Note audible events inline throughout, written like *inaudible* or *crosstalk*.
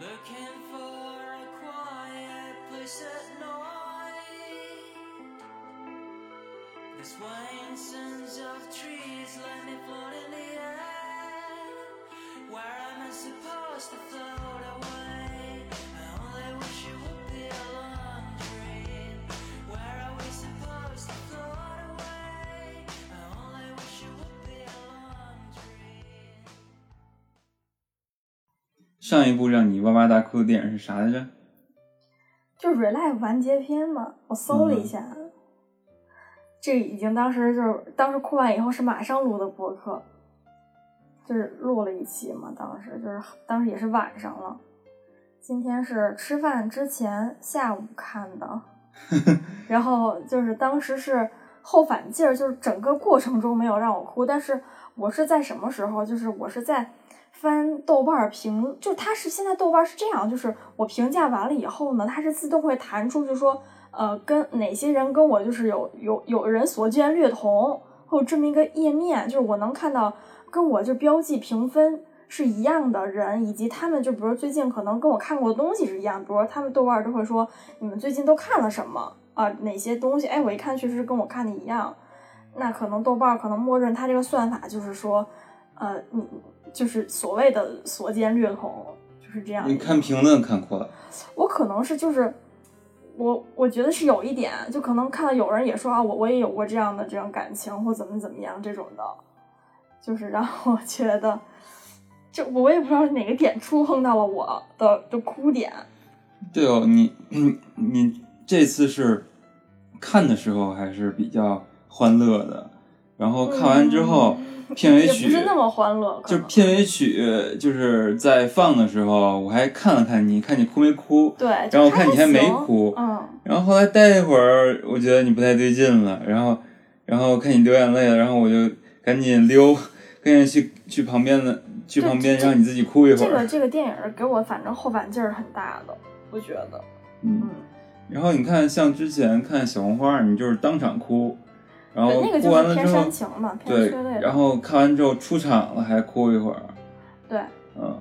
looking for a quiet place at night. The swaying sons of trees let me float in the air. Where am I supposed to float away? 上一部让你哇哇大哭的电影是啥来着？就 Relive 完结篇嘛，我搜了一下，这已经当时就是当时哭完以后是马上录的播客，就是录了一期嘛，当时就是当时也是晚上了，今天是吃饭之前下午看的，*laughs* 然后就是当时是后反劲儿，就是整个过程中没有让我哭，但是我是在什么时候？就是我是在翻豆瓣评，就它是现在豆瓣是这样，就是我评价完了以后呢，它是自动会弹出，就说呃跟哪些人跟我就是有有有人所见略同，会有这么一个页面，就是我能看到跟我就标记评分是一样的人，以及他们就比如最近可能跟我看过的东西是一样，比如他们豆瓣都会说你们最近都看了什么？啊、哪些东西，哎，我一看确实是跟我看的一样，那可能豆瓣可能默认它这个算法就是说，呃，你就是所谓的所见略同，就是这样。你看评论看哭了，我可能是就是我我觉得是有一点，就可能看到有人也说啊，我我也有过这样的这种感情或怎么怎么样这种的，就是让我觉得，就我也不知道是哪个点触碰到了我的的哭点。对哦，你你你这次是看的时候还是比较欢乐的，然后看完之后、片尾曲不是那么欢乐，就能。片尾曲就是在放的时候，我还看了看你，看你哭没哭，对，然后我看你还没哭嗯，然后后来待一会儿，我觉得你不太对劲了，然后然后看你流眼泪了，然后我就赶紧溜，赶紧去去旁边的去旁边这让你自己哭一会儿这个，这个电影给我反正后反劲儿很大的，我觉得，嗯嗯。然后你看，像之前看小红花，你就是当场哭，然后对，那个哭就是偏完了之后煽，情嘛，对。然后看完之后出场了还哭一会儿，对，嗯，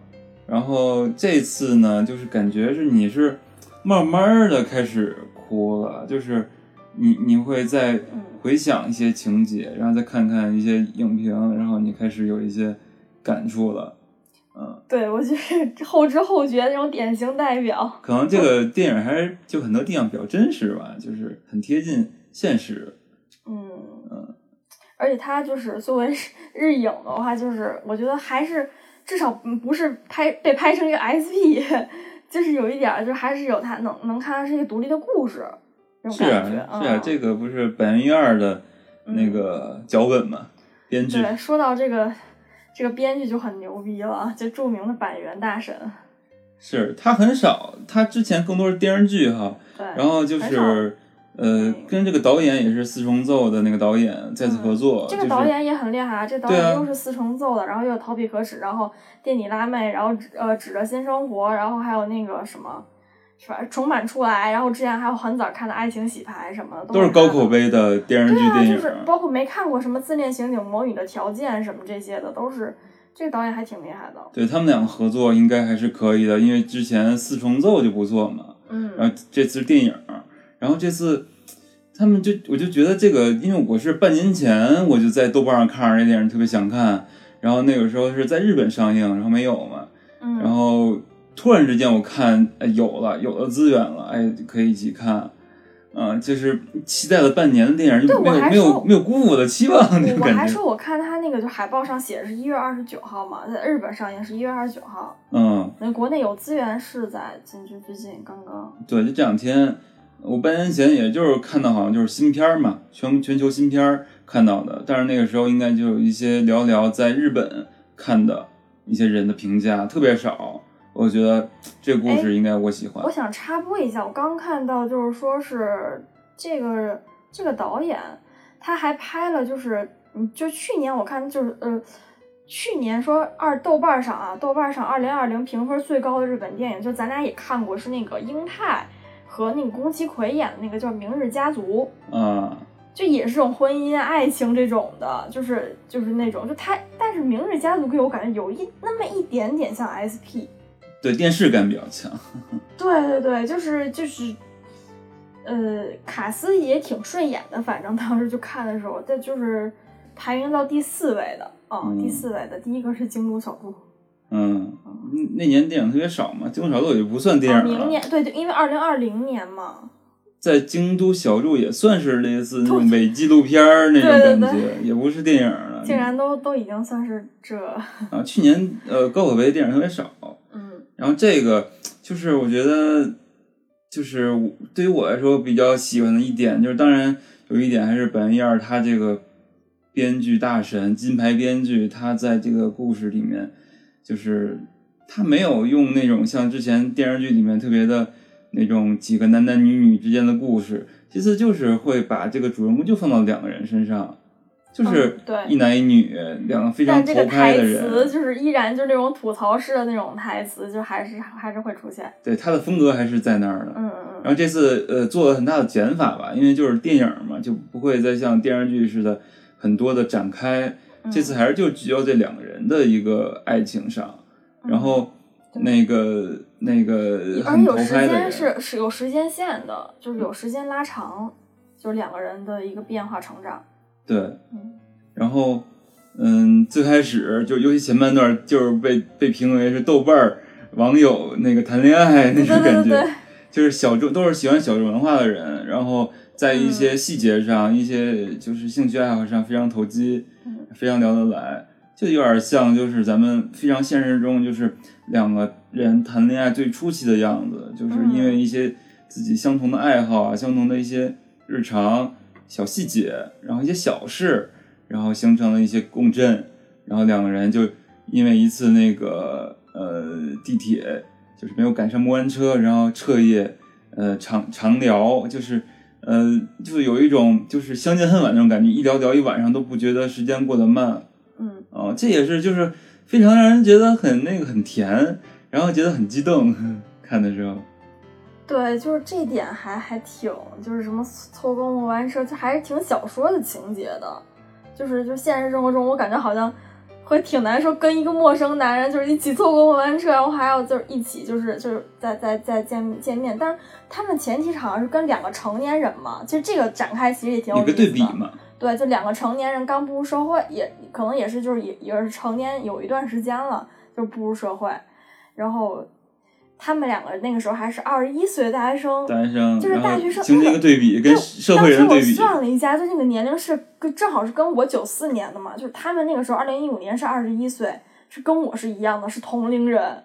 然后这次呢，就是感觉是你是慢慢的开始哭了，就是你你会再嗯回想一些情节，然后再看看一些影评，然后你开始有一些感触了，嗯，对我就是后知后觉那种典型代表。可能这个电影还是就很多地方比较真实吧，就是很贴近现实，嗯，而且它就是作为 *laughs* 日影的话，就是我觉得还是至少嗯不是拍被拍成一个 SP，*laughs* 就是有一点儿，就还是有它能能看它是一个独立的故事是啊。是啊，嗯、这个不是本原一二的那个脚本嘛，编剧，对，说到这个这个编剧就很牛逼了，就著名的板垣大神。是他很少，他之前更多是电视剧哈，对，然后就很是呃，跟这个导演也是四重奏的那个导演再次合作，嗯这个导演也很厉害啊！这导演又是四重奏的，然后又有逃避可耻，然后电你辣妹，然后呃指着新生活，然后还有那个什么，是吧？重版出来，然后之前还有很早看的爱情洗牌什么的，都是高口碑。的电视剧对啊，电影，就是包括没看过什么自恋刑警魔女的条件什么这些的，都是这个导演还挺厉害的。对他们两个合作应该还是可以的，因为之前四重奏就不错嘛，嗯，然后这次是电影，然后这次他们就我就觉得这个，因为我是半年前我就在豆瓣上看着这电影，特别想看，然后那个时候是在日本上映，然后没有嘛，嗯，然后突然之间我看哎有了有了资源了，哎可以一起看，嗯、就是期待了半年的电影就没有没有没有辜负我的期望，那种我还，说我看他那个就海报上写的是一月二十九号嘛，在日本上映是一月二十九号，嗯，那国内有资源是在近就最近刚刚。对，就这两天，我半年前也就是看到好像就是新片儿嘛，全全球新片儿看到的，但是那个时候应该就有一些寥寥在日本看的一些人的评价特别少，我觉得这个故事应该我喜欢我。想插播一下，我刚看到就是说是这个这个导演他还拍了，就是嗯，就去年我看就是呃，去年说二豆瓣上啊，豆瓣上二零二零评分最高的日本电影，就咱俩也看过，是那个英泰和那个宫崎葵演的那个叫《明日家族》。嗯，就也是这种婚姻、爱情这种的，就是就是那种，就他，但是《明日家族》给我感觉有一那么一点点像 SP，对电视感比较强。*laughs* 对对对，就是就是，呃，卡斯也挺顺眼的，反正当时就看的时候，这就是排名到第四位的啊、嗯第四位的第一个是京都小猪，嗯，那年电影特别少嘛，京都小路也不算电啊，影了，明年对对，因为二零二零年嘛，在京都小筑也算是类似那种伪纪录片儿那种对对感觉，也不是电影了。竟然都都已经算是这，*laughs* 啊，去年呃高口碑电影特别少，嗯。然后这个就是我觉得，就是我对于我来说比较喜欢的一点，就是当然有一点还是本一二他这个编剧大神金牌编剧，他在这个故事里面，就是他没有用那种像之前电视剧里面特别的那种几个男男女女之间的故事，其实就是会把这个主人公就放到两个人身上，就是一男一女两个非常但这个投拍台的人。词就是依然就是那种吐槽式的那种台词，就还是还是会出现，对他的风格还是在那儿的。嗯嗯然后这次呃做了很大的减法吧，因为就是电影嘛，就不会再像电视剧似的很多的展开。嗯，这次还是就聚焦这两个人的一个爱情上，嗯。然后那个那个而且很投有时间是是有时间线的，就是有时间拉长，就是两个人的一个变化成长。对，嗯。然后嗯，最开始就尤其前半段就是被被评为是豆瓣儿网友那个谈恋爱那对种感觉，对对对，*laughs* 就是小众都是喜欢小众文化的人，然后在一嗯。些细节上、一些就是兴趣爱好上非常投机，嗯非常聊得来，就有点像就是咱们非常现实中就是两个人谈恋爱最初期的样子，就是因为一些自己相同的爱好啊，相同的一些日常小细节，然后一些小事，然后形成了一些共振，然后两个人就因为一次那个呃地铁就是没有赶上末班车，然后彻夜呃长长聊，就是呃就有一种就是相见恨晚那种感觉，一聊聊一晚上都不觉得时间过得慢嗯，哦、这也是就是非常让人觉得很那个很甜，然后觉得很激动，*laughs* 看的时候。对，就是这点还还挺，就是什么错过末班车，就还是挺小说的情节的。就是就现实生活中，我感觉好像会挺难受，跟一个陌生男人就是一起坐过末班车，然后还要就是一起就是就是再再再见见面。但是他们前提好像是跟两个成年人嘛，其实这个展开其实也挺有意思的。对比嘛，对，就两个成年人刚步入社会，也可能也是就是也也是成年有一段时间了，就步入社会，然后他们两个那个时候还是二十一岁的大学生，大学生，就是大学生形成一个对比，跟社会人当时对比。我算了一下，就那个年龄是跟正好是跟我九四年的嘛，就是他们那个时候二零一五年是二十一岁，是跟我是一样的，是同龄人，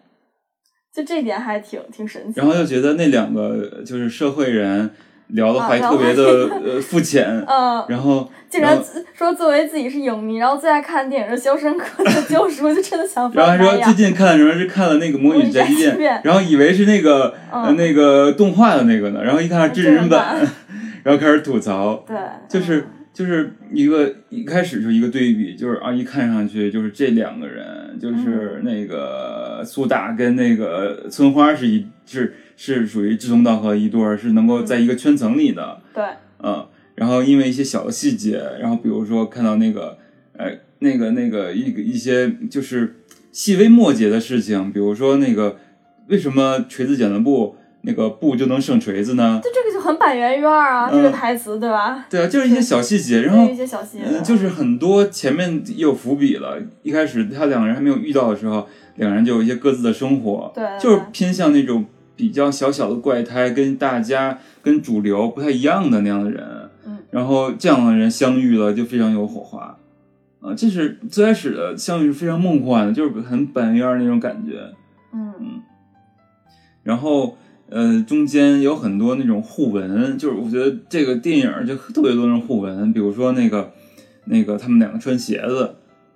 就这点还挺挺神奇。然后又觉得那两个就是社会人聊的啊还特别的呃肤浅，*laughs* 嗯，然后竟然说作为自己是影迷，然后最爱看的电影是《肖申克的 *laughs* 救赎》，就真的想然后还说最。近看什么是看了那个《魔女宅急便然后以为是那个那个动画的那个呢，然后一看是真人版，然后开始吐槽，对，就是嗯就是一个一开始就一个对比，就是啊，一看上去就是这两个人，就是那个苏打跟那个村花是一是是属于志同道合一对儿，是能够在一个圈层里的，对，嗯，然后因为一些小的细节，然后比如说看到那个呃那个那个一个一些就是细微末节的事情，比如说那个为什么锤子剪子布那个布就能胜锤子呢？就这个就很板垣院啊，嗯这个台词对吧？对啊，就是一些小细节，然后一些小细节，嗯，就是很多前面也有伏笔了。一开始他两个人还没有遇到的时候，两人就有一些各自的生活，对，就是偏向那种比较小小的怪胎，跟大家跟主流不太一样的那样的人。嗯，然后这样的人相遇了，就非常有火花。啊，这是最开始的相遇是非常梦幻的，就是很本院那种感觉。嗯然后呃，中间有很多那种互文，就是我觉得这个电影就特别多那种互文，比如说那个那个他们两个穿鞋子，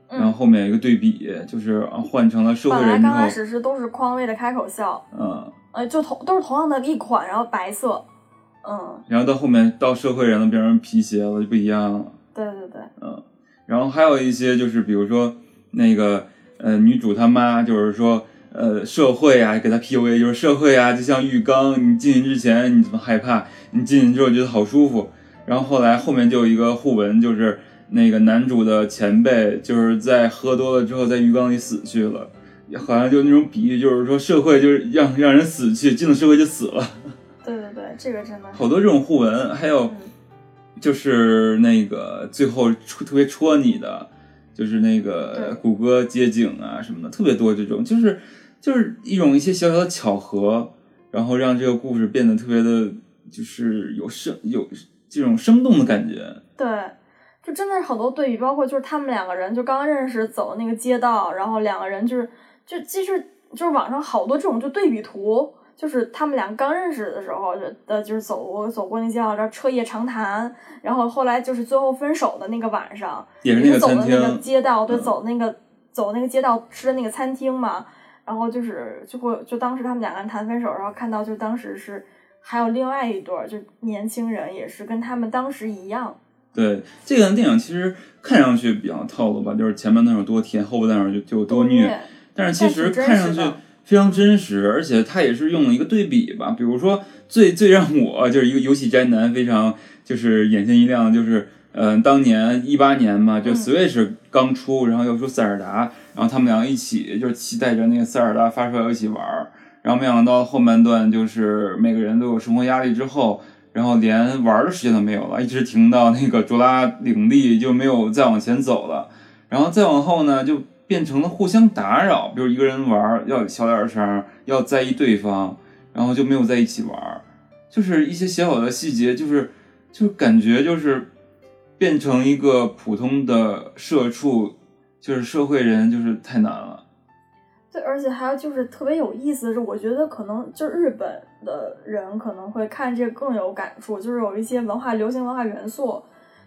然后嗯，后面一个对比，就是啊换成了社会人之后，刚开始是都是匡威的开口笑，嗯，呃，就同都是同样的一款，然后白色，嗯，然后到后面到社会人了，变成皮鞋了就不一样了，对对对，嗯，然后还有一些就是比如说那个呃女主她妈就是说。呃，社会啊，给她 PUA，就是社会啊，就像浴缸，你进去之前你怎么害怕，你进去之后觉得好舒服。然后后来后面就有一个互文，就是那个男主的前辈就是在喝多了之后在浴缸里死去了，好像就那种比喻，就是说社会就是让让人死去，进了社会就死了，对对对，这个真的好多这种互文，还有嗯就是那个最后戳特别戳你的，就是那个谷歌街景啊什么的，特别多这种，就是就是一种一些小小的巧合，然后让这个故事变得特别的，就是有生有这种生动的感觉。对，就真的是好多对比，包括就是他们两个人就刚认识走那个街道，然后两个人就是就其实就是网上好多这种就对比图，就是他们俩刚认识的时候的，就是走过走过那街道，然后彻夜长谈，然后后来就是最后分手的那个晚上，也是那个走的那个厅，街道，对，嗯走那个走那个街道吃的那个餐厅嘛，然后就是就会就当时他们两个人谈分手，然后看到就当时是还有另外一对儿就年轻人也是跟他们当时一样。对这个电影其实看上去比较套路吧，就是前半段有多甜，后半段就就有多虐，但是其实看上去非常真实，而且它也是用了一个对比吧，比如说最最让我就是一个游戏宅男非常就是眼前一亮，就是嗯、呃当年一八年嘛，就嗯 Switch 刚出，然后又出塞尔达，然后他们两个一起就是期待着那个塞尔达发出来一起玩儿，然后没想到后半段就是每个人都有生活压力之后。然后连玩儿的时间都没有了，一直停到那个卓拉领地就没有再往前走了。然后再往后呢，就变成了互相打扰，比如一个人玩要小点声，要在意对方，然后就没有在一起玩，就是一些小小的细节，就是就感觉就是变成一个普通的社畜，就是社会人，就是太难了。对，而且还有就是特别有意思的是，我觉得可能就日本的人可能会看这个更有感触，就是有一些文化流行文化元素，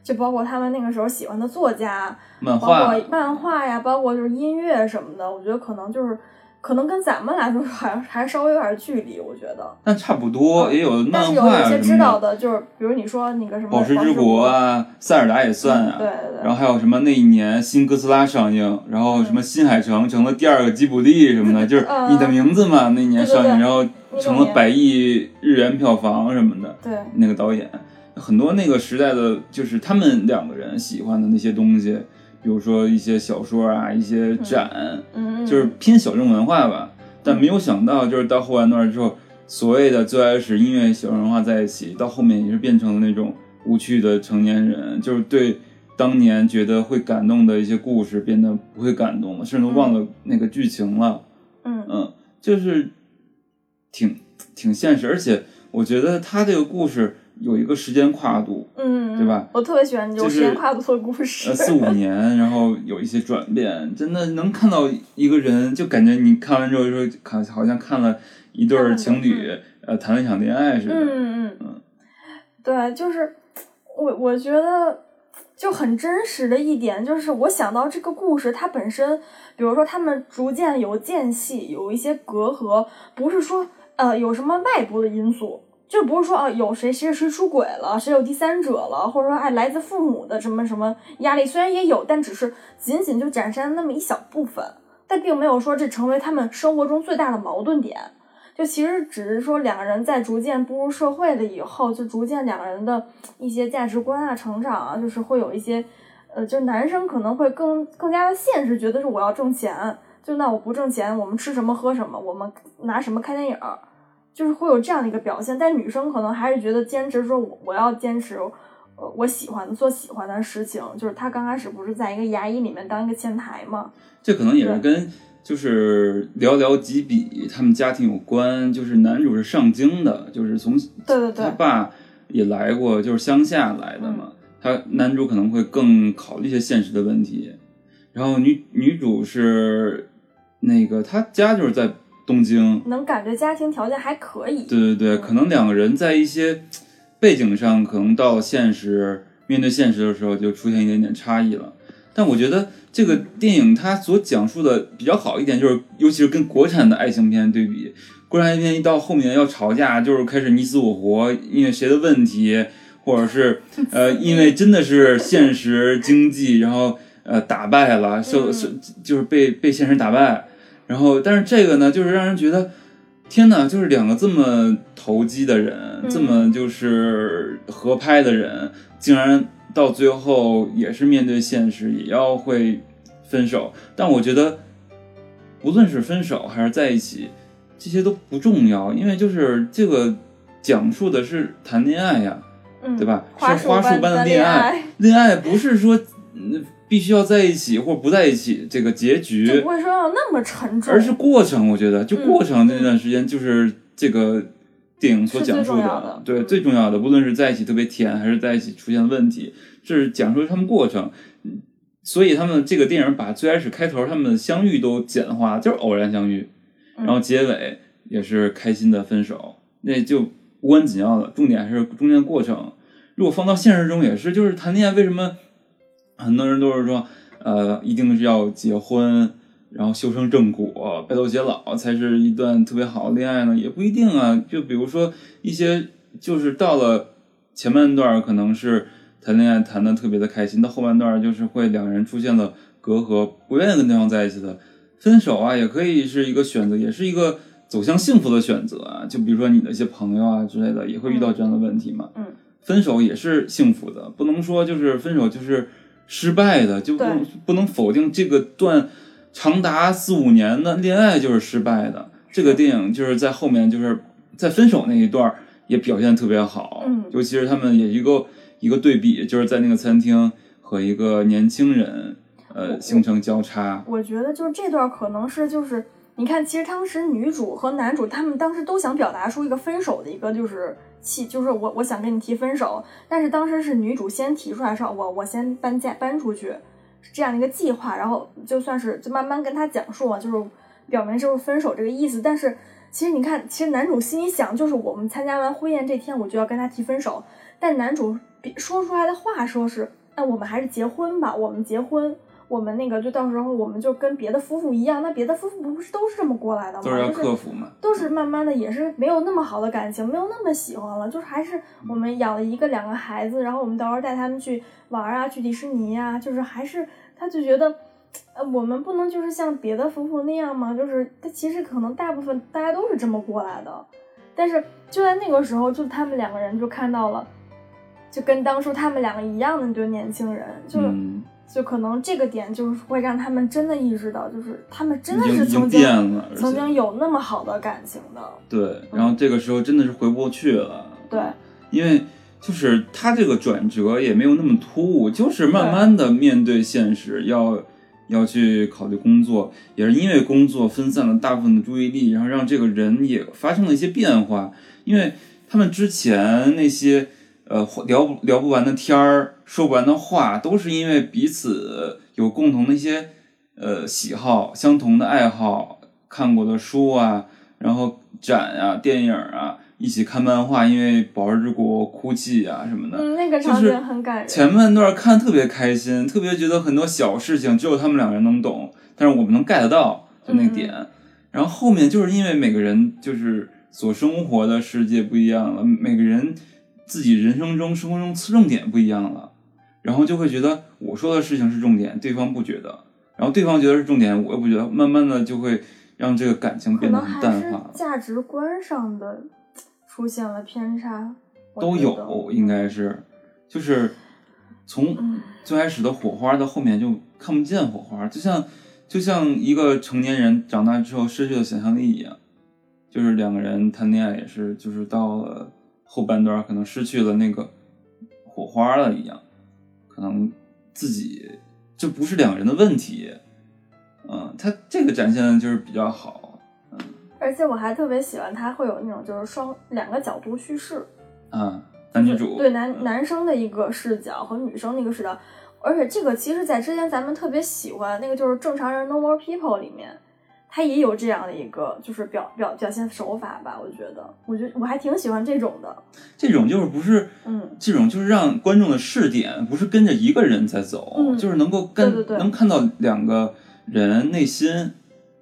就包括他们那个时候喜欢的作家，包漫画括漫画呀，包括就是音乐什么的，我觉得可能就是可能跟咱们来说 *laughs* 还还稍微有点距离，我觉得。但差不多，也有漫画呀是有一些知道的，就是比如你说那个什么宝石之国国啊，塞尔达也算啊。对对对，然后还有什么那一年新哥斯拉上映，然后什么新海诚成了第二个吉卜力什么的，*laughs* 就是嗯你的名字嘛，那一年上映，对对对然后成了百亿日元票房什么的。对那个导演，很多那个时代的，就是他们两个人喜欢的那些东西，比如说一些小说啊，一些展，嗯，就是偏小众文化吧。但没有想到，就是到后半段之后，所谓的最开始音乐小众文化在一起，到后面也是变成了那种无趣的成年人，就是对当年觉得会感动的一些故事变得不会感动了，甚至都忘了那个剧情了。嗯嗯，就是挺挺现实，而且我觉得他这个故事有一个时间跨度，嗯，对吧我特别喜欢这种时间跨度的故事。呃，四五年，然后有一些转变，真的能看到一个人，就感觉你看完之后说，看好像看了一对儿情侣，呃，谈了一场恋爱似的。嗯嗯嗯，对，就是我我觉得就很真实的一点，就是我想到这个故事，它本身，比如说他们逐渐有间隙，有一些隔阂，不是说呃有什么外部的因素。就不是说啊，有谁谁谁出轨了，谁有第三者了，或者说哎来自父母的什么什么压力，虽然也有，但只是仅仅就展现了那么一小部分，但并没有说这成为他们生活中最大的矛盾点。就其实只是说两个人在逐渐步入社会了以后，就逐渐两个人的一些价值观啊、成长啊，就是会有一些，呃，就男生可能会更更加的现实，觉得是我要挣钱，就那我不挣钱，我们吃什么喝什么，我们拿什么看电影儿，就是会有这样的一个表现。但女生可能还是觉得坚持说我我要坚持，呃，我喜欢做喜欢的事情。就是她刚开始不是在一个牙医里面当一个前台嘛，这可能也是跟就是寥寥几笔他们家庭有关。就是男主是上京的，就是从对对对，他爸也来过，就是乡下来的嘛。他男主可能会更考虑一些现实的问题，然后女女主是那个她家就是在东京，能感觉家庭条件还可以。对对对，可能两个人在一些背景上，可能到现实面对现实的时候，就出现一点点差异了。但我觉得这个电影它所讲述的比较好一点，就是尤其是跟国产的爱情片对比，国产爱情片一到后面要吵架，就是开始你死我活，因为谁的问题，或者是 *laughs* 呃，因为真的是现实经济，然后呃打败了，受受就是被被现实打败，然后但是这个呢，就是让人觉得。天呐，就是两个这么投机的人，嗯这么就是合拍的人，竟然到最后也是面对现实，也要会分手。但我觉得，无论是分手还是在一起，这些都不重要，因为就是这个讲述的是谈恋爱呀，嗯，对吧？是花束般的恋爱，恋爱不是说嗯必须要在一起或者不在一起这个结就局不，会说要那么沉重，而是过程。我觉得就嗯过程那段时间就是这个电影所讲述的对嗯最重要的，无论是在一起特别甜，还是在一起出现了问题，这是讲述他们过程。嗯所以他们这个电影把最开始开头他们的相遇都简化，就是偶然相遇，嗯然后结尾也是开心的分手，那就无关紧要了，重点还是中间过程。如果放到现实中也是，就是谈恋爱为什么很多人都是说，呃，一定是要结婚，然后修成正果，白头偕老才是一段特别好的恋爱呢？也不一定啊。就比如说一些，就是到了前半段可能是谈恋爱谈的特别的开心，到后半段就是会两人出现了隔阂，不愿意跟对方在一起的，分手啊，也可以是一个选择，也是一个走向幸福的选择啊。就比如说你的一些朋友啊之类的，也会遇到这样的问题嘛。嗯，分手也是幸福的，不能说就是分手就是失败的，就不对。不能否定这个段长达四五年的恋爱就是失败的。这个电影就是在后面就是在分手那一段也表现得特别好，嗯。尤其是他们也一个一个对比，就是在那个餐厅和一个年轻人呃形成交叉，我觉得就是这段可能是就是你看，其实当时女主和男主他们当时都想表达出一个分手的一个就是气，就是我我想跟你提分手，但是当时是女主先提出来说，我我先搬家搬出去，这样的一个计划，然后就算是就慢慢跟他讲述嘛，就是表明就是分手这个意思，但是。其实你看，其实男主心里想就是我们参加完婚宴这天我就要跟他提分手，但男主比说出来的话说是，那我们还是结婚吧，我们结婚，我们那个就到时候我们就跟别的夫妇一样，那别的夫妇不是都是这么过来的吗？都是要克服嘛。都是慢慢的也是没有那么好的感情，没有那么喜欢了，就是还是我们养了一个两个孩子，然后我们到时候带他们去玩啊，去迪士尼啊，就是还是他就觉得。呃，我们不能就是像别的夫妇那样吗？就是他其实可能大部分大家都是这么过来的，但是就在那个时候，就他们两个人就看到了，就跟当初他们两个一样的那对年轻人，就就可能这个点就是会让他们真的意识到，就是他们真的是曾经变了，曾经有那么好的感情的，对，然后这个时候真的是回不过去了。对，因为就是他这个转折也没有那么突兀，就是慢慢的面对现实，要要去考虑工作，也是因为工作分散了大部分的注意力，然后让这个人也发生了一些变化。因为他们之前那些呃聊聊不完的天儿，说不完的话，都是因为彼此有共同的一些呃喜好、相同的爱好，看过的书啊，然后展啊、电影啊。一起看漫画，因为《宝儿之国》哭泣啊什么的。嗯，那个场景很感人。前半段看特别开心，特别觉得很多小事情只有他们两个人能懂，但是我们能 get 到就那点。嗯然后后面就是因为每个人就是所生活的世界不一样了，每个人自己人生中、生活中侧重点不一样了，然后就会觉得我说的事情是重点，对方不觉得，然后对方觉得是重点，我又不觉得，慢慢的就会让这个感情变得很淡化。价值观上的出现了偏差，都有，应该是，就是从嗯最开始的火花到后面就看不见火花，就像就像一个成年人长大之后失去了想象力一样，就是两个人谈恋爱也是，就是到了后半段可能失去了那个火花了一样，可能自己这不是两个人的问题，嗯，他这个展现的就是比较好，而且我还特别喜欢他会有那种就是双两个角度叙事，嗯，男女主对男男生的一个视角和女生的一个视角，而且这个其实在之前咱们特别喜欢那个就是正常人 Normal People 里面，他也有这样的一个就是表表表现手法吧，我觉得，我觉得我还挺喜欢这种的，这种就是不是嗯，这种就是让观众的视点不是跟着一个人在走，嗯就是能够跟对对对能看到两个人内心，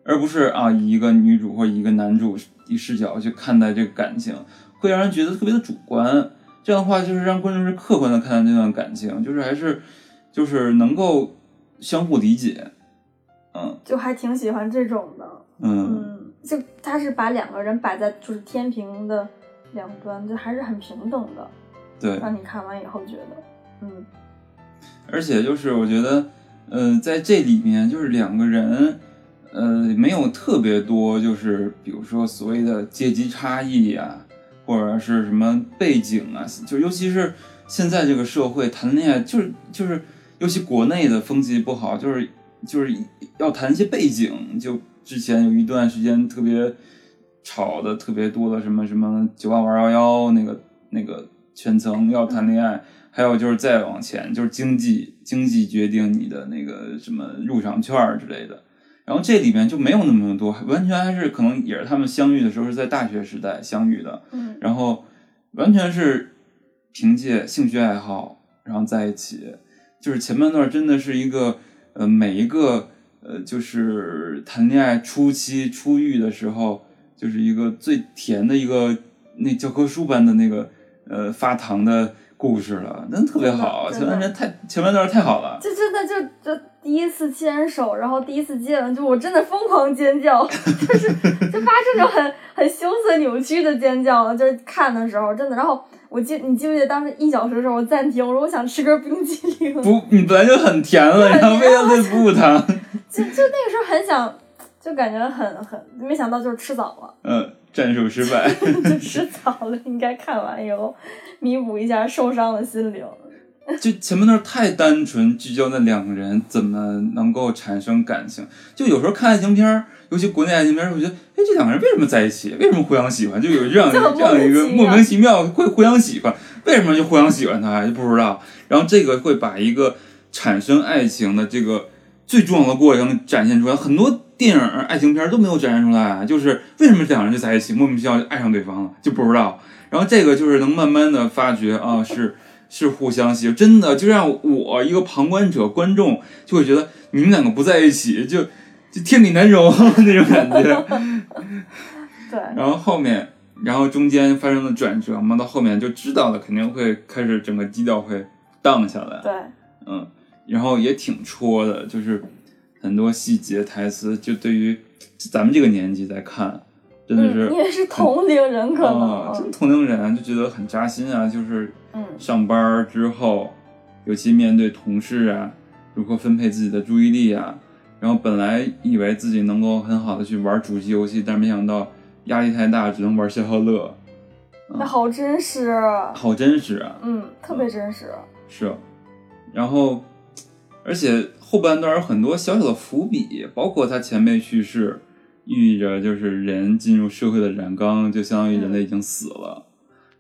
而不是啊以一个女主或一个男主一视角去看待这个感情，会让人觉得特别的主观。这样的话，就是让观众是客观的看待这段感情，就是还是就是能够相互理解。嗯。就还挺喜欢这种的，嗯，嗯，就他是把两个人摆在就是天平的两端，就还是很平等的，对。让你看完以后觉得，嗯。而且就是我觉得，呃、在这里面就是两个人，呃，没有特别多，就是比如说所谓的阶级差异呀、或者是什么背景啊，就尤其是现在这个社会谈恋爱，就是就是，尤其国内的风气不好，就是就是要谈一些背景。就之前有一段时间特别吵的特别多的什么什么九八五二幺幺那个那个圈层要谈恋爱，还有就是再往前就是经济经济决定你的那个什么入场券之类的。然后这里面就没有那么多，完全还是可能也是他们相遇的时候是在大学时代相遇的，嗯然后完全是凭借兴趣爱好然后在一起，就是前半段真的是一个呃每一个呃就是谈恋爱初期初遇的时候，就是一个最甜的一个那教科书般的那个呃发糖的故事了，真的特别好，前半段太前半段太好了。就真的就就第一次牵手，然后第一次接吻，就我真的疯狂尖叫，*laughs* 就是就发出那种很很羞涩扭曲的尖叫，就是看的时候真的。然后我记你记不记得当时一小时的时候我暂停，我说我想吃根冰激凌，不，你本来就很甜了，然后为了再补糖，*laughs* 就就那个时候很想，就感觉很很没想到就是吃早了，嗯，战术失败。*laughs* 就吃早了，应该看完以后弥补一下受伤的心灵。*laughs* 就前面那儿太单纯，聚焦那两个人怎么能够产生感情。就有时候看爱情片儿，尤其国内爱情片儿，我觉得，哎，这两个人为什么在一起？为什么互相喜欢？就有这样 *laughs* 这样一个莫莫名名其妙会互相喜欢，为什么就互相喜欢他？就不知道。然后这个会把一个产生爱情的这个最重要的过程展现出来。很多电影爱情片儿都没有展现出来，就是为什么这两个人就在一起，莫名其妙就爱上对方了，就不知道。然后这个就是能慢慢的发觉啊，是是互相喜欢，真的就让我一个旁观者、观众就会觉得你们两个不在一起，就就天理难容那种感觉。*laughs* 对，然后后面，然后中间发生了转折嘛，到后面就知道了，肯定会开始整个基调会荡下来。对，嗯，然后也挺戳的，就是很多细节台词，就对于咱们这个年纪在看，真的是嗯，因为是同龄人可能，啊，真同龄人就觉得很扎心啊，就是嗯。上班之后，尤其面对同事啊，如何分配自己的注意力啊，然后本来以为自己能够很好的去玩主机游戏，但是没想到压力太大，只能玩消消乐，那好真实，好真实。啊！嗯，特别真实。是，然后，而且后半段有很多小小的伏笔，包括他前辈去世，寓意着就是人进入社会的染缸，就相当于人类已经死了。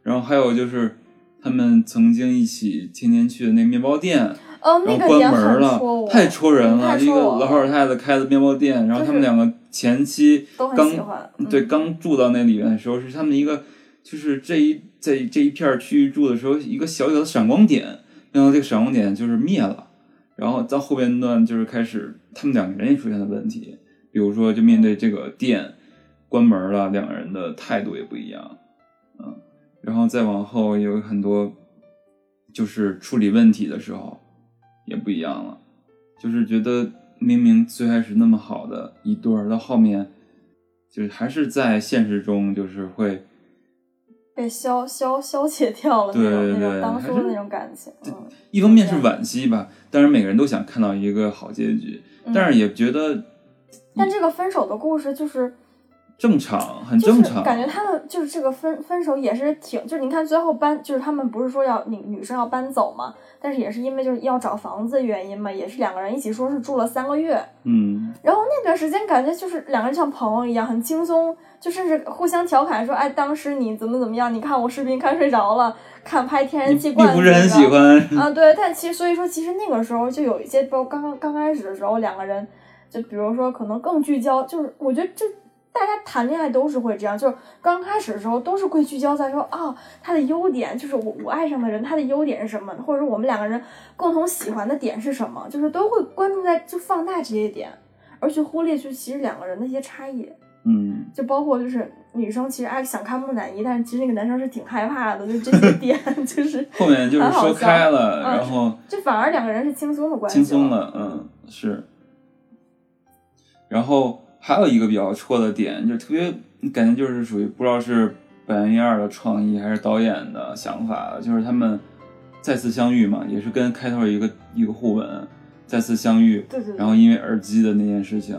然后还有就是他们曾经一起天天去的那面包店，哦，那然后关门了，太戳人嗯了。一个老老太太开的面包店，然后他们两个前期刚。嗯对，刚住到那里面的时候，是他们一个，就是这一在这一片区域住的时候，一个小小的闪光点，然后这个闪光点就是灭了，然后到后边段就是开始他们两个人也出现了问题，比如说就面对这个店关门了，两个人的态度也不一样，嗯，然后再往后有很多就是处理问题的时候也不一样了，就是觉得明明最开始那么好的一对儿，到后面就是还是在现实中就是会被消消消解掉了那对对种当初的那种感情。嗯。一方面是惋惜吧，当然每个人都想看到一个好结局，但是也觉得但这个分手的故事就是正常，很就是正常，感觉他们就是这个分分手也是挺，就是你看最后搬，就是他们不是说要女女生要搬走嘛，但是也是因为就是要找房子的原因嘛，也是两个人一起说是住了三个月，嗯，然后那段时间感觉就是两个人像朋友一样，很轻松，就甚至互相调侃说，哎，当时你怎么怎么样？你看我视频看睡着了，看拍天然气罐子不是很的喜欢，啊，对，但其实所以说，其实那个时候就有一些，包括刚刚刚开始的时候，两个人就比如说可能更聚焦，就是我觉得这大家谈恋爱都是会这样，就是刚开始的时候都是会聚焦在说啊、他的优点，就是我我爱上的人他的优点是什么，或者说我们两个人共同喜欢的点是什么，就是都会关注在就放大这些点，而去忽略去其实两个人的一些差异。嗯，就包括就是女生其实爱想看木乃伊，但是其实那个男生是挺害怕的，就这些 *laughs* 点就是后面就是说开了，嗯然后就反而两个人是轻松的关系，轻松。的，嗯，是。然后还有一个比较戳的点，就特别感觉就是属于不知道是本一二的创意还是导演的想法，就是他们再次相遇嘛，也是跟开头一个一个互吻，再次相遇，对对对，然后因为耳机的那件事情，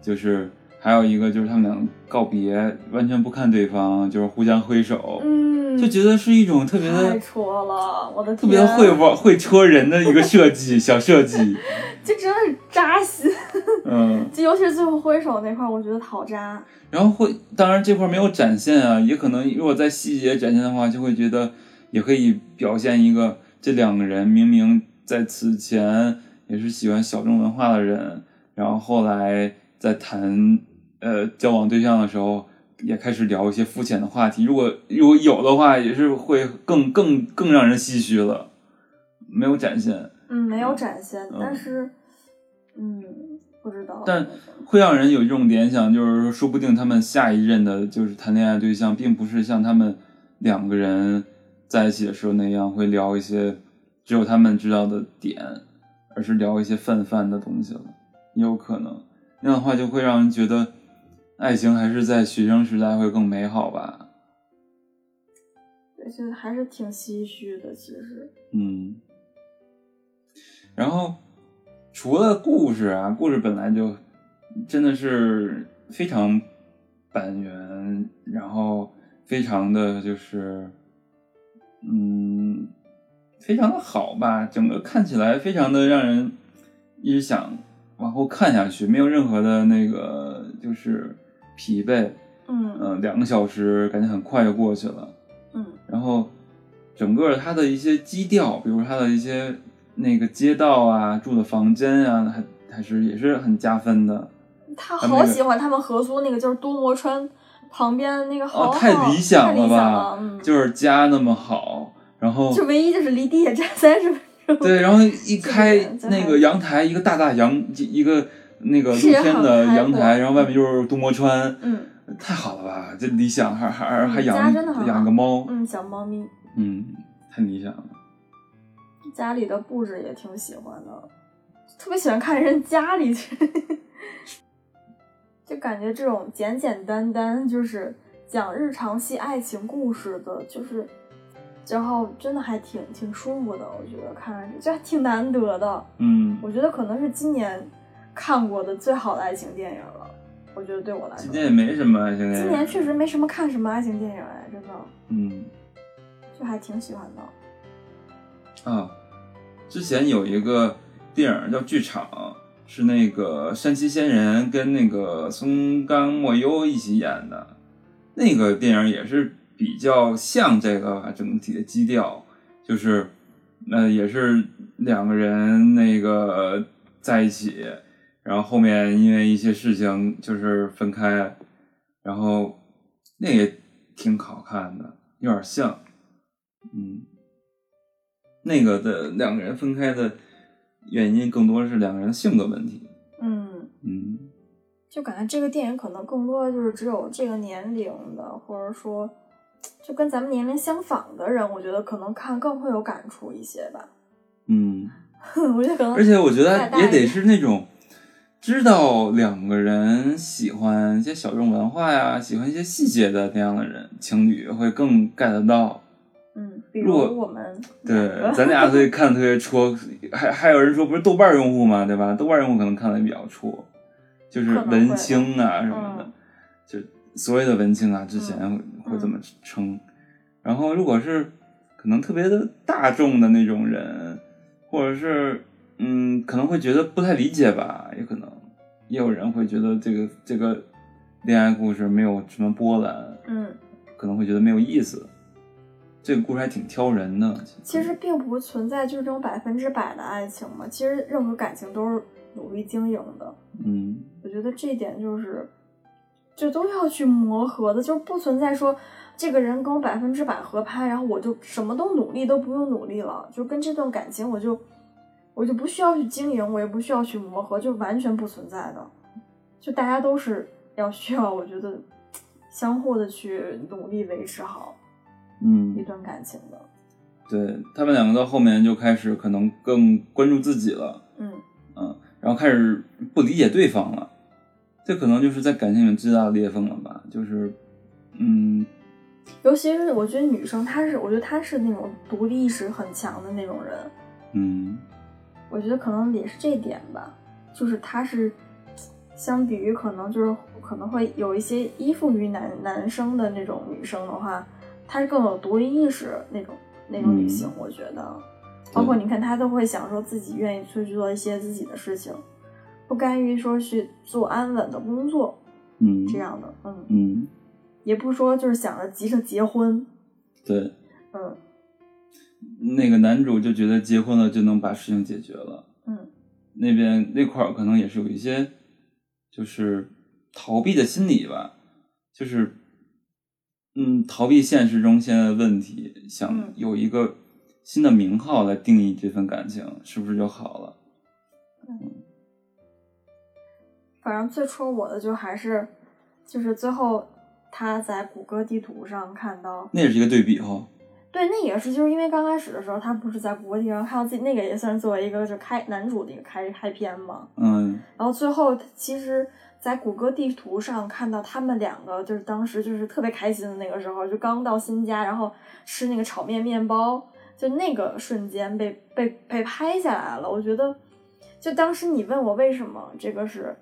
就是还有一个就是他们俩告别，完全不看对方，就是互相挥手，嗯，就觉得是一种特别太的、戳了，我的特天，别会玩、会戳人的一个 *laughs* 设计，小设计。*laughs* 就真的是扎心。嗯，就尤其是最后挥手那块儿，我觉得好渣。然后会，当然这块没有展现啊，也可能如果在细节展现的话，就会觉得也可以表现一个这两个人明明在此前也是喜欢小众文化的人，然后后来在谈呃交往对象的时候，也开始聊一些肤浅的话题。如果如果有的话，也是会更更更让人唏嘘了。没有展现，嗯，没有展现，嗯但是，嗯，不知道。但会让人有一种联想，就是说，说不定他们下一任的就是谈恋爱对象，并不是像他们两个人在一起的时候那样，会聊一些只有他们知道的点，而是聊一些泛泛的东西了，也有可能。那样的话，就会让人觉得爱情还是在学生时代会更美好吧。对，就是还是挺唏嘘的，其实。嗯，然后除了故事啊，故事本来就真的是非常板垣，然后非常的就是，嗯，非常的好吧，整个看起来非常的让人一直想往后看下去，没有任何的那个就是疲惫，嗯嗯、两个小时感觉很快就过去了。嗯然后整个它的一些基调，比如它的一些那个街道啊、住的房间啊，还还是也是很加分的。他好喜欢他们合租那个，就是多摩川旁边那个好哦，太理想了吧就是家那么好，然后就唯一就是离地铁站三十分钟。对，然后一开那个阳台，一个大大阳，一个那个露天的阳台，然后外面就是多摩川，嗯太好了吧？这理想，还还还嗯养养个猫，嗯，小猫咪，嗯，太理想了。家里的布置也挺喜欢的，特别喜欢看人家里去，*laughs* 就感觉这种简简单单就是讲日常系爱情故事的，就是，然后真的还挺挺舒服的，我觉得看上去就还挺难得的，嗯，我觉得可能是今年看过的最好的爱情电影了。我觉得对我来说，今年也没什么爱情电影。今年确实没什么看什么爱情电影哎，真的嗯就还挺喜欢的。啊，之前有一个电影叫《剧场》，是那个山崎贤人跟那个松冈莫优一起演的。那个电影也是比较像这个整体的基调，就是那也是两个人那个在一起，然后后面因为一些事情就是分开，然后那也挺好看的，有点像，嗯。那个的两个人分开的原因更多是两个人性格问题。嗯，嗯就感觉这个电影可能更多的就是只有这个年龄的，或者说就跟咱们年龄相仿的人，我觉得可能看更会有感触一些吧。嗯，*laughs* 我觉得可能，而且我觉得也得是那种知道两个人喜欢一些小众文化呀，喜欢一些细节的那样的人，情侣会更 get 得到。嗯，比如对咱俩会看得特别戳，还还有人说不是豆瓣用户嘛，对吧？豆瓣用户可能看的比较戳，就是文青啊什么的，嗯就所谓的文青啊，之前会会这么称。然后如果是可能特别的大众的那种人，或者是嗯，可能会觉得不太理解吧，也可能也有人会觉得这个这个恋爱故事没有什么波澜，嗯，可能会觉得没有意思。这个故事还挺挑人的，其实并不存在就是这种百分之百的爱情嘛。其实任何感情都是努力经营的。嗯我觉得这一点就是，就都要去磨合的，就不存在说这个人跟我百分之百合拍，然后我就什么都努力都不用努力了，就跟这段感情我就我就不需要去经营，我也不需要去磨合，就完全不存在的。就大家都是要需要，我觉得相互的去努力维持好一嗯，段感情的。对他们两个到后面就开始可能更关注自己了，嗯。嗯，然后开始不理解对方了，这可能就是在感情里面最大的裂缝了吧，就是，嗯。尤其是我觉得女生，她是我觉得她是那种独立意识很强的那种人。嗯。我觉得可能也是这一点吧，就是她是相比于可能就是可能会有一些依附于男男生的那种女生的话，她是更有独立意识那种那种女性，嗯。我觉得。包括你看，她都会想说自己愿意去做一些自己的事情，不甘于说去做安稳的工作嗯，这样的，嗯，嗯，也不说就是想着急着结婚，对，嗯。那个男主就觉得结婚了就能把事情解决了，嗯。那边那块儿可能也是有一些就是逃避的心理吧，就是嗯逃避现实中现在的问题，想嗯有一个新的名号来定义这份感情，是不是就好了？嗯反正最戳我的就还是，就是最后他在谷歌地图上看到，那也是一个对比哈。对，那也是就是因为刚开始的时候，他不是在谷歌地图上看到自己，那个也算是作为一个就开男主的一个开开篇嘛。嗯然后最后其实，在谷歌地图上看到他们两个，就是当时就是特别开心的那个时候，就刚到新家，然后吃那个炒面面包，就那个瞬间被被被拍下来了。我觉得，就当时你问我为什么这个是，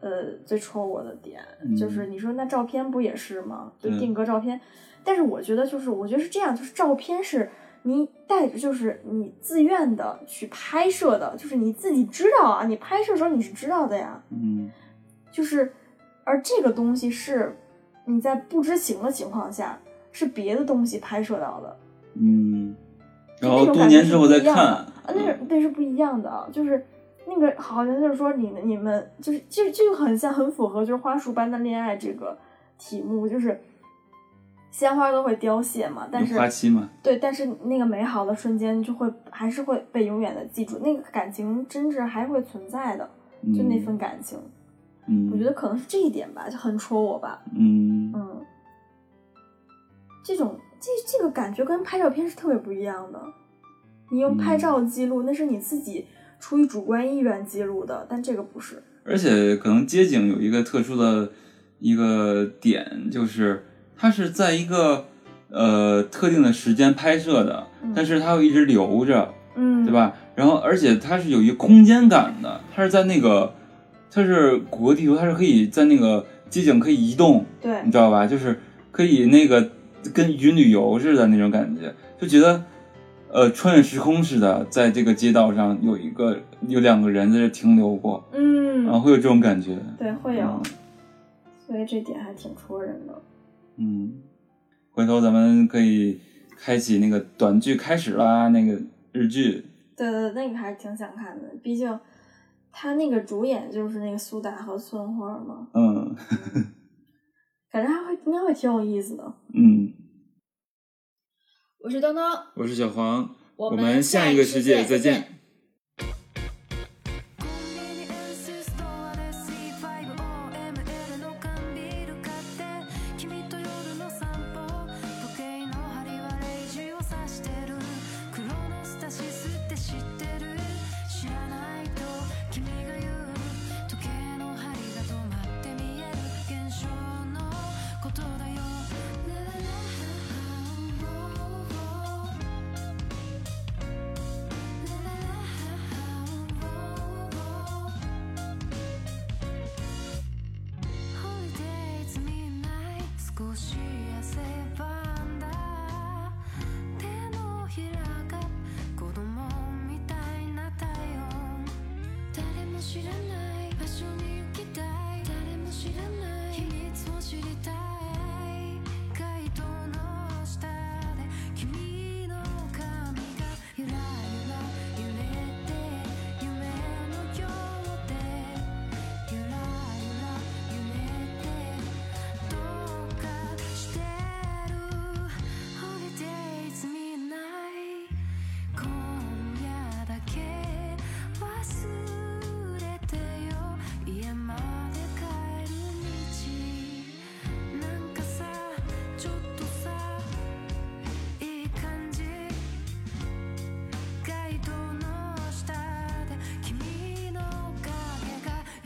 呃，最戳我的点，嗯就是你说那照片不也是吗？就定格照片，但是我觉得就是我觉得是这样，就是照片是。你带着就是你自愿的去拍摄的，就是你自己知道啊，你拍摄的时候你是知道的呀，嗯就是，而这个东西是你在不知情的情况下，是别的东西拍摄到的，嗯，就然后多年之后再看，啊，那是那是不一样的啊，就是那个好像就是说你们你们就是就就很像很符合就是花束般的恋爱这个题目，就是鲜花都会凋谢嘛，但是花期嘛，对，但是那个美好的瞬间就会还是会被永远的记住，那个感情真挚还会存在的，就那份感情，嗯，我觉得可能是这一点吧，就很戳我吧。嗯嗯，这种这这个感觉跟拍照片是特别不一样的。你用拍照记录，那是你自己出于主观意愿记录的，但这个不是。而且可能街景有一个特殊的一个点，就是它是在一个呃特定的时间拍摄的，嗯但是它会一直留着，嗯，对？吧？然后而且它是有一个空间感的，它是在那个它是谷歌地图，它是可以在那个街景可以移动，对你知道吧？就是可以那个跟云旅游似的那种感觉，就觉得呃穿越时空似的，在这个街道上有一个有两个人在这停留过，嗯，然后会有这种感觉。对，会有嗯，所以这点还挺戳人的。嗯，回头咱们可以开启那个短剧开始啦，那个日剧。对对，对那个还是挺想看的，毕竟他那个主演就是那个苏打和村花嘛，嗯。*laughs* 感觉还会应该会挺有意思的。嗯，我是东东，我是小黄，我我们下一个世界再见。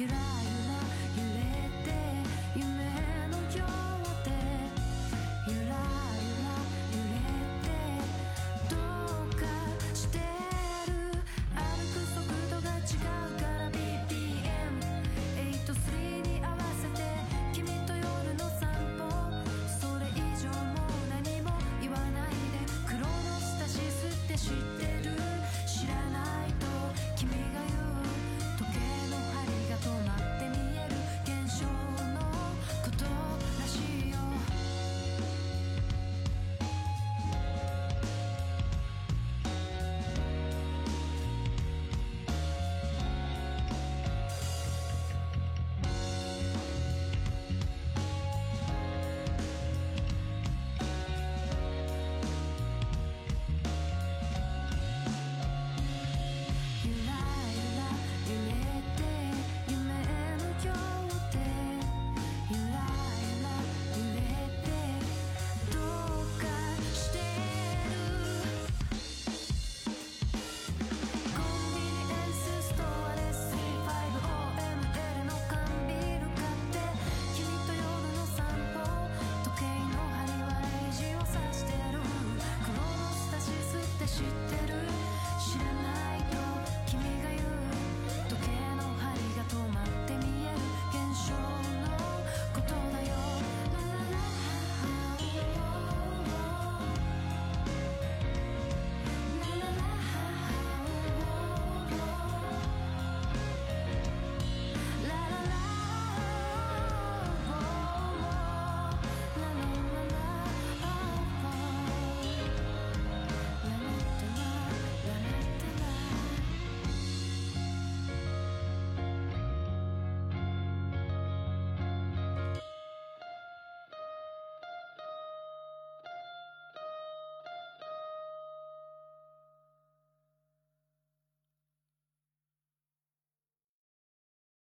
街灯